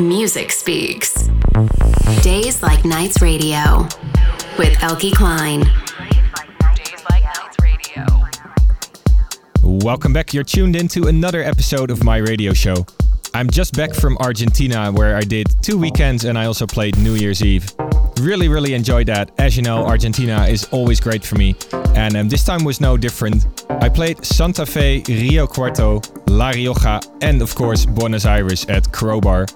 Music Speaks. Days Like Nights Radio with Eelke Kleijn. Welcome back. You're tuned in to another episode of my radio show. I'm just back from Argentina where I did two weekends and I also played New Year's Eve. Really, really enjoyed that. As you know, Argentina is always great for me, and um, this time was no different. I played Santa Fe, Rio Cuarto, La Rioja, and of course Buenos Aires at Crobar.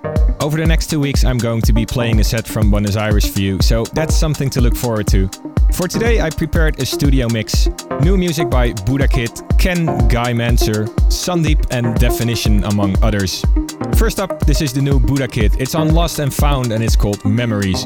Over the next two weeks, I'm going to be playing a set from Buenos Aires for you, so that's something to look forward to. For today, I prepared a studio mix. New music by Buddha Kid, Khen Guy Mantzur, Sandeep, and Definition, among others. First up, this is the new Budakid. It's on Lost and Found and it's called Memories.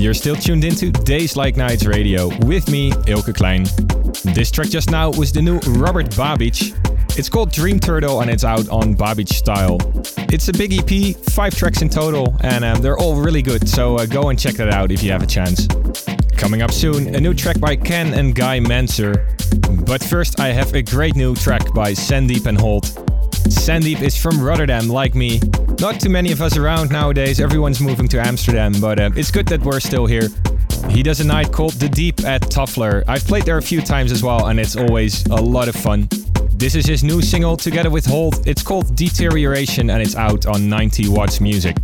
You're still tuned into Days Like Nights Radio with me, Eelke Kleijn. This track just now was the new Robert Babicz. It's called Dream Turtle and it's out on Babicz Style. It's a big EP, five tracks in total, and um, they're all really good, so uh, go and check that out if you have a chance. Coming up soon, a new track by Khen and Guy Mantzur. But first, I have a great new track by Sandeep and Holt. Sandeep is from Rotterdam, like me. Not too many of us around nowadays, everyone's moving to Amsterdam, but uh, it's good that we're still here. He does a night called The Deep at Toffler. I've played there a few times as well, and it's always a lot of fun. This is his new single together with Holt. It's called Deterioration and it's out on 90 Watts Music.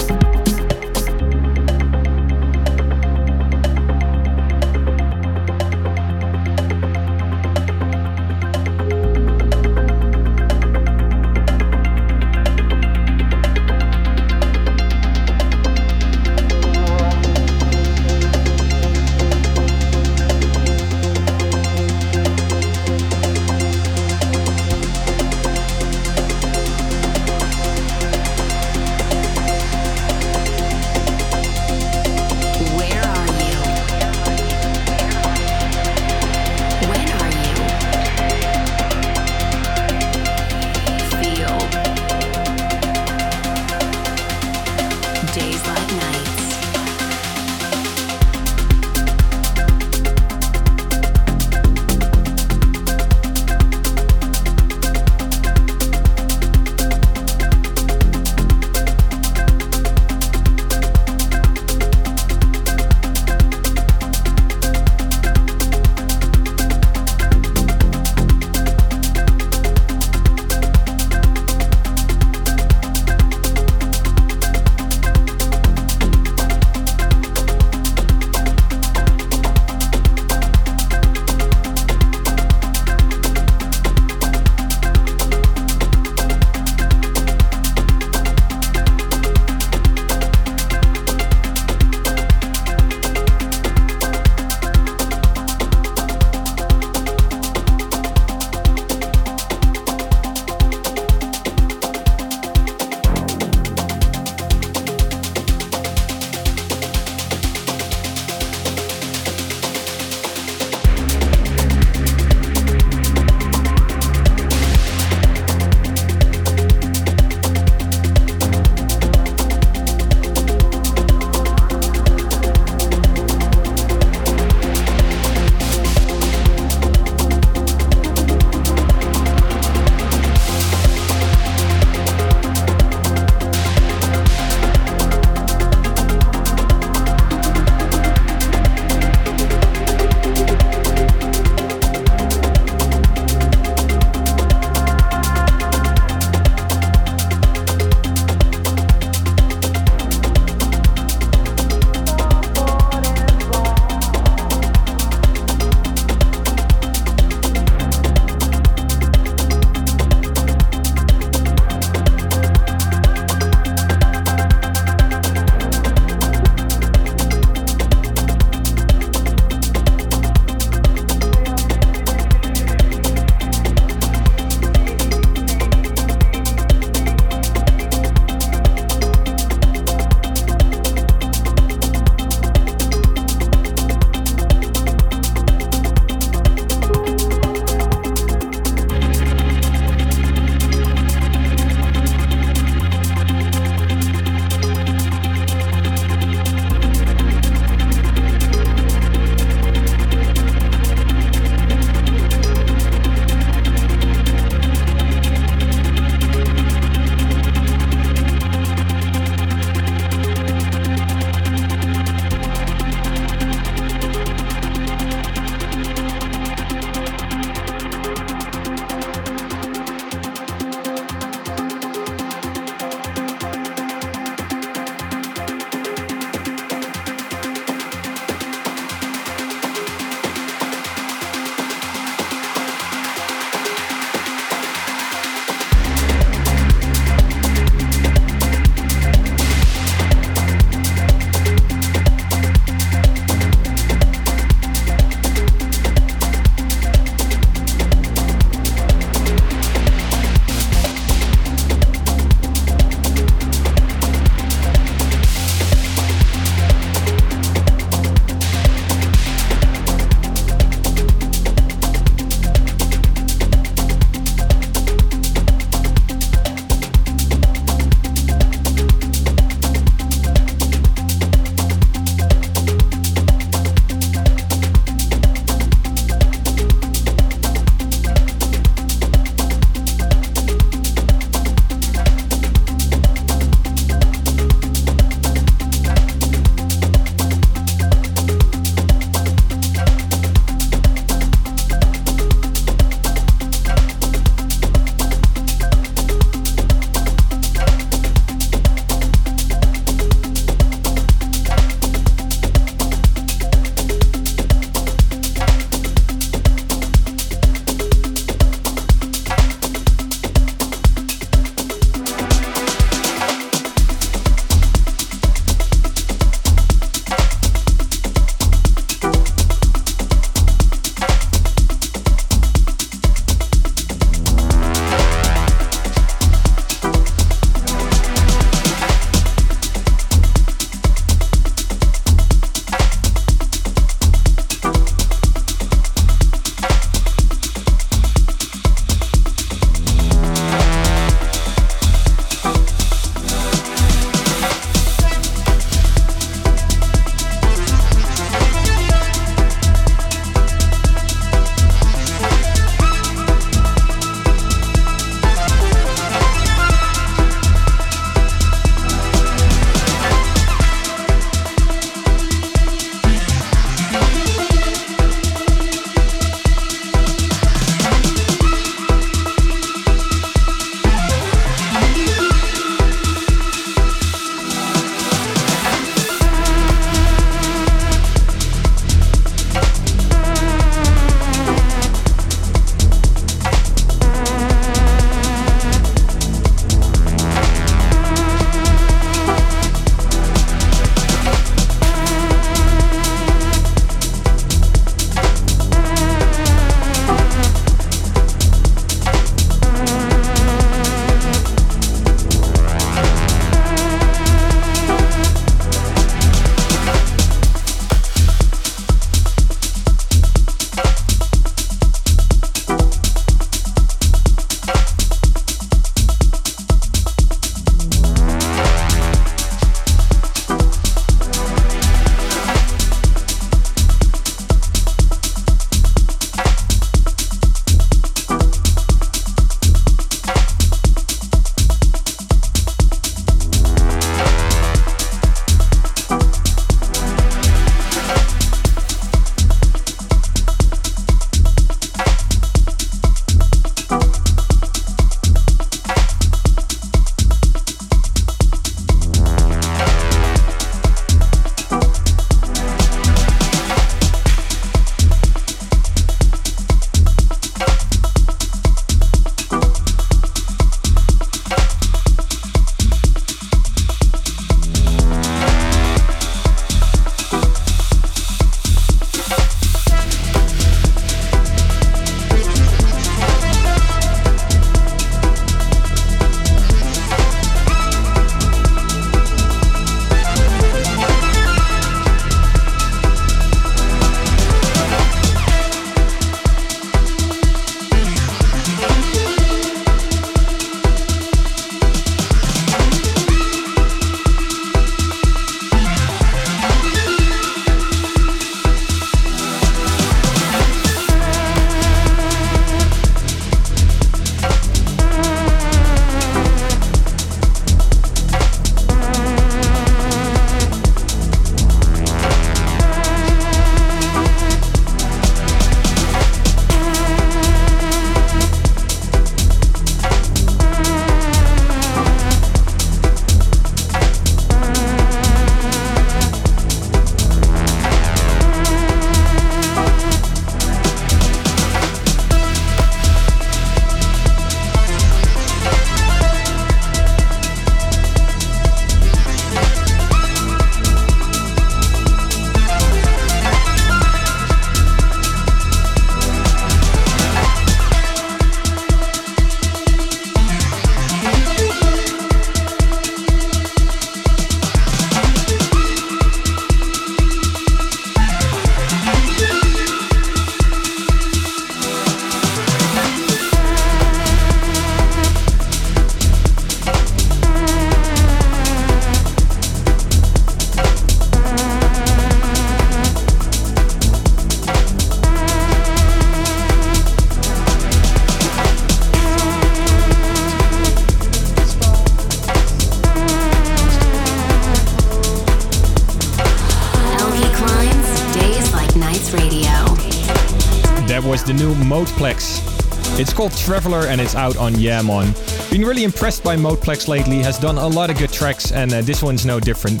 Was the new Modeplex. It's called Traveler and it's out on Yamon. Been really impressed by Modeplex lately, has done a lot of good tracks and uh, this one's no different.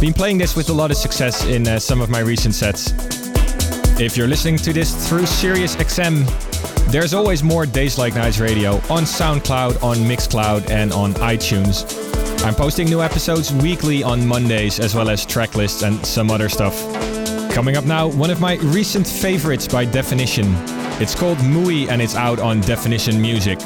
Been playing this with a lot of success in uh, some of my recent sets. If you're listening to this through Sirius XM, there's always more Days Like Nights Radio on SoundCloud, on Mixcloud, and on iTunes. I'm posting new episodes weekly on Mondays, as well as track lists and some other stuff. Coming up now, one of my recent favorites by Definition. It's called Mui and it's out on Definition Music.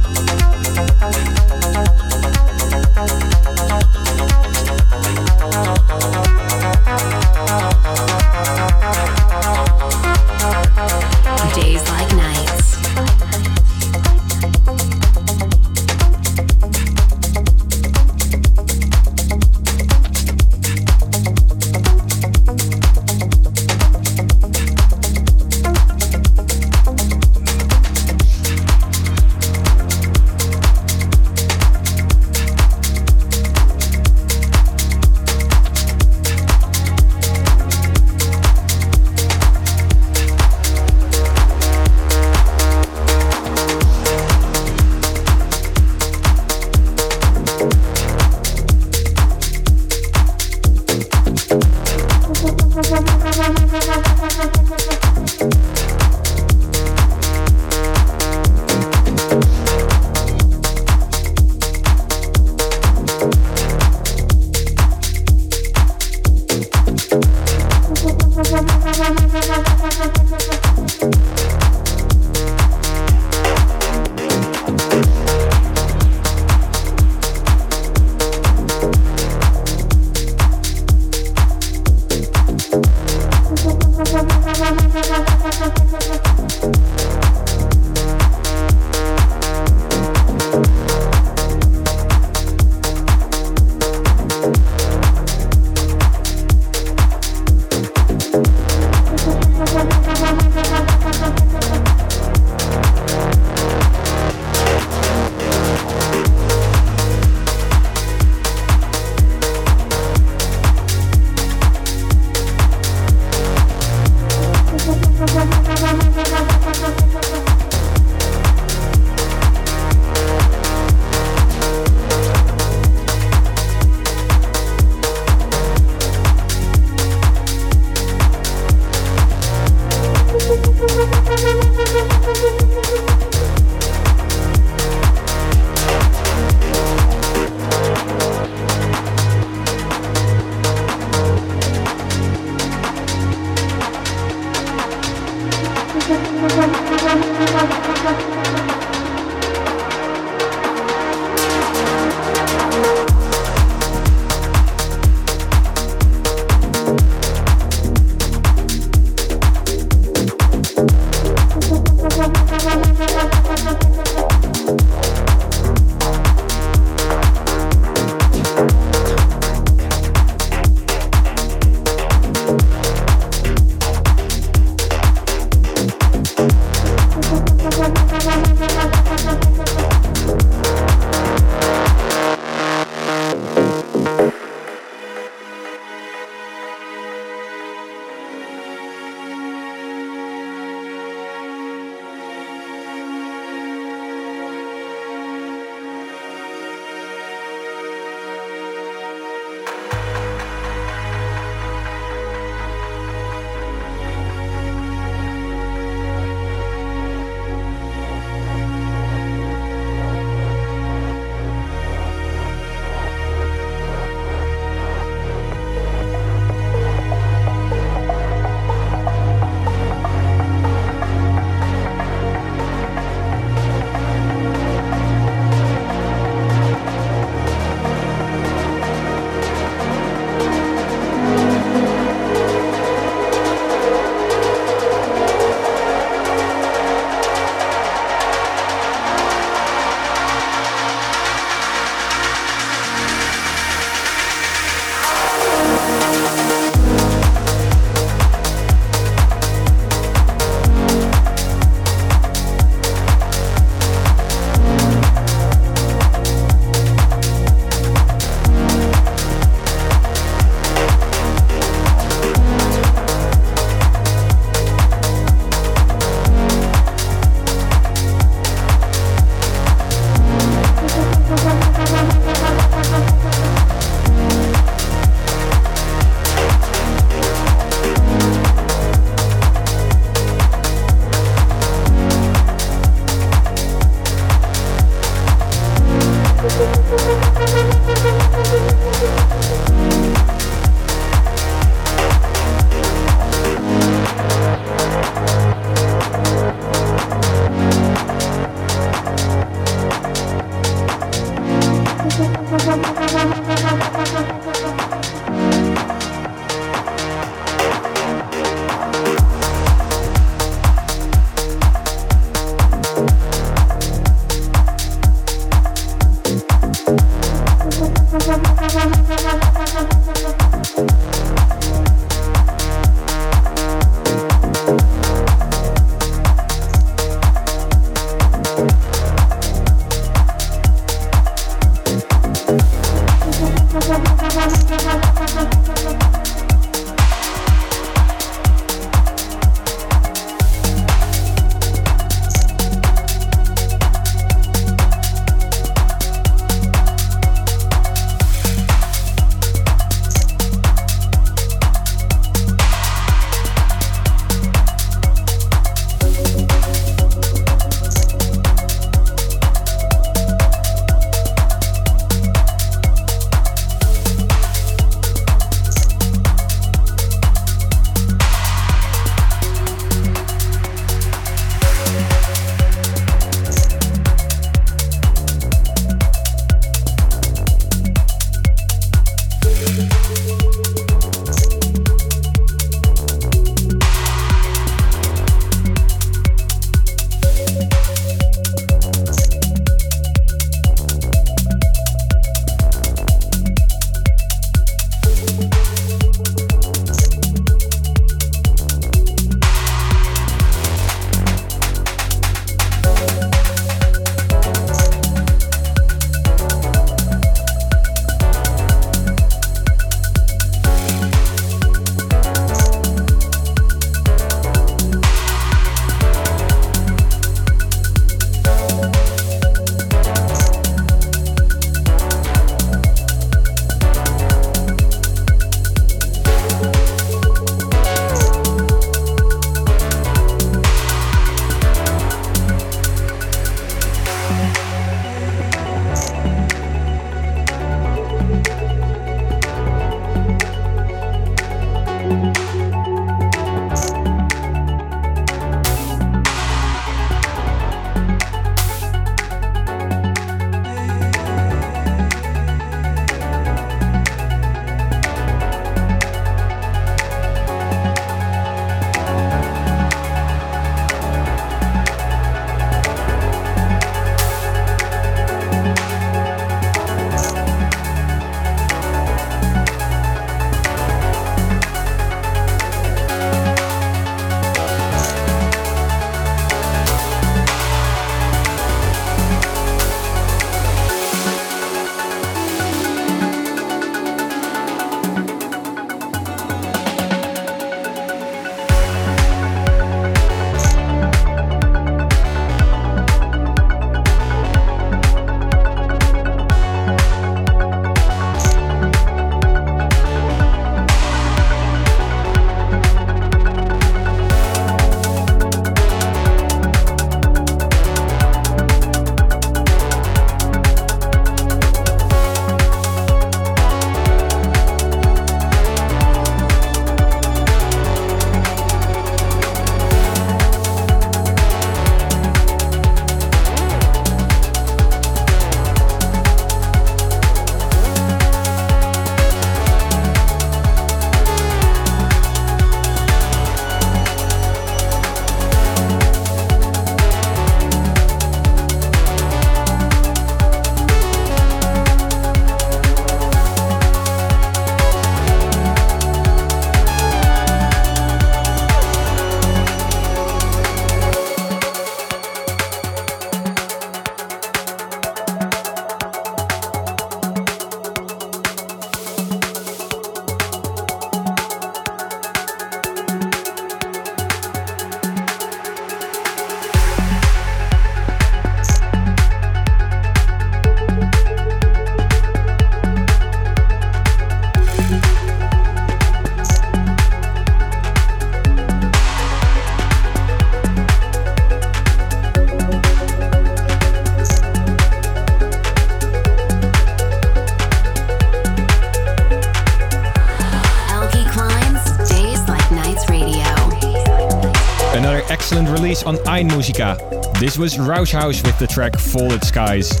On Einmusika. This was Roush House with the track Folded Skies.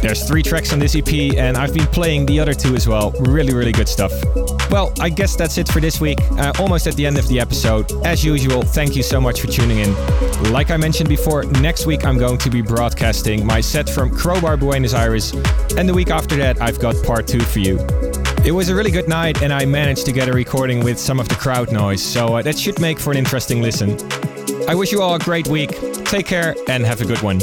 There's three tracks on this EP, and I've been playing the other two as well. Really, really good stuff. Well, I guess that's it for this week. Uh, almost at the end of the episode. As usual, thank you so much for tuning in. Like I mentioned before, next week I'm going to be broadcasting my set from Crobar Buenos Aires, and the week after that, I've got part two for you. It was a really good night, and I managed to get a recording with some of the crowd noise, so uh, that should make for an interesting listen. I wish you all a great week. Take care and have a good one.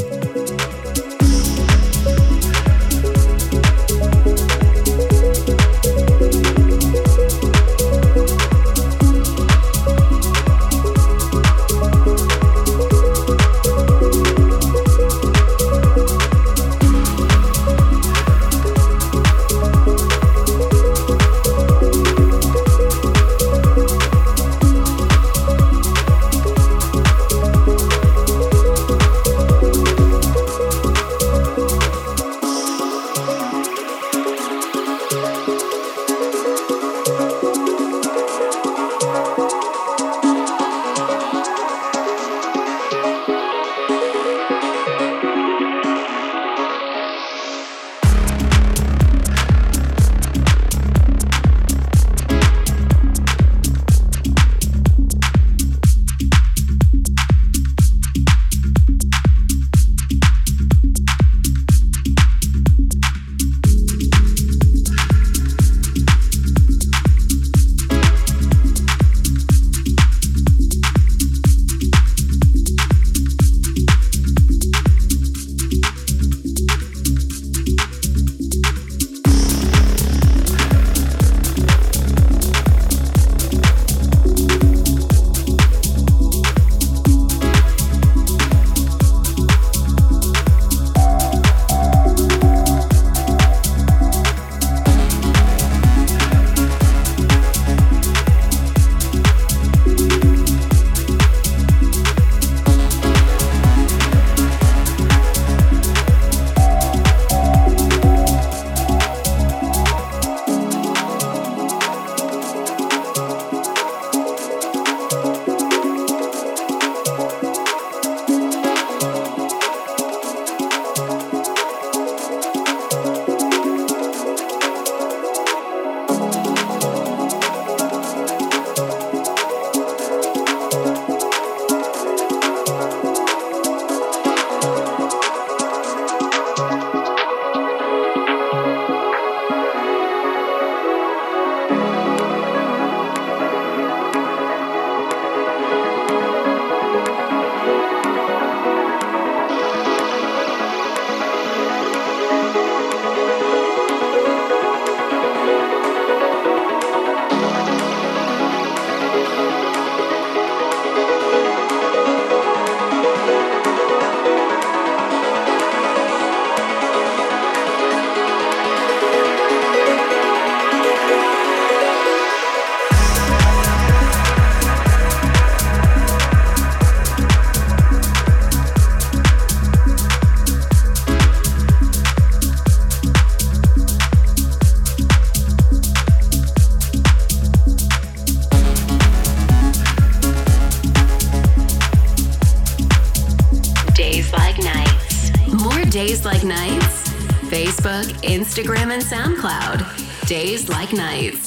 And SoundCloud. Days Like Nights.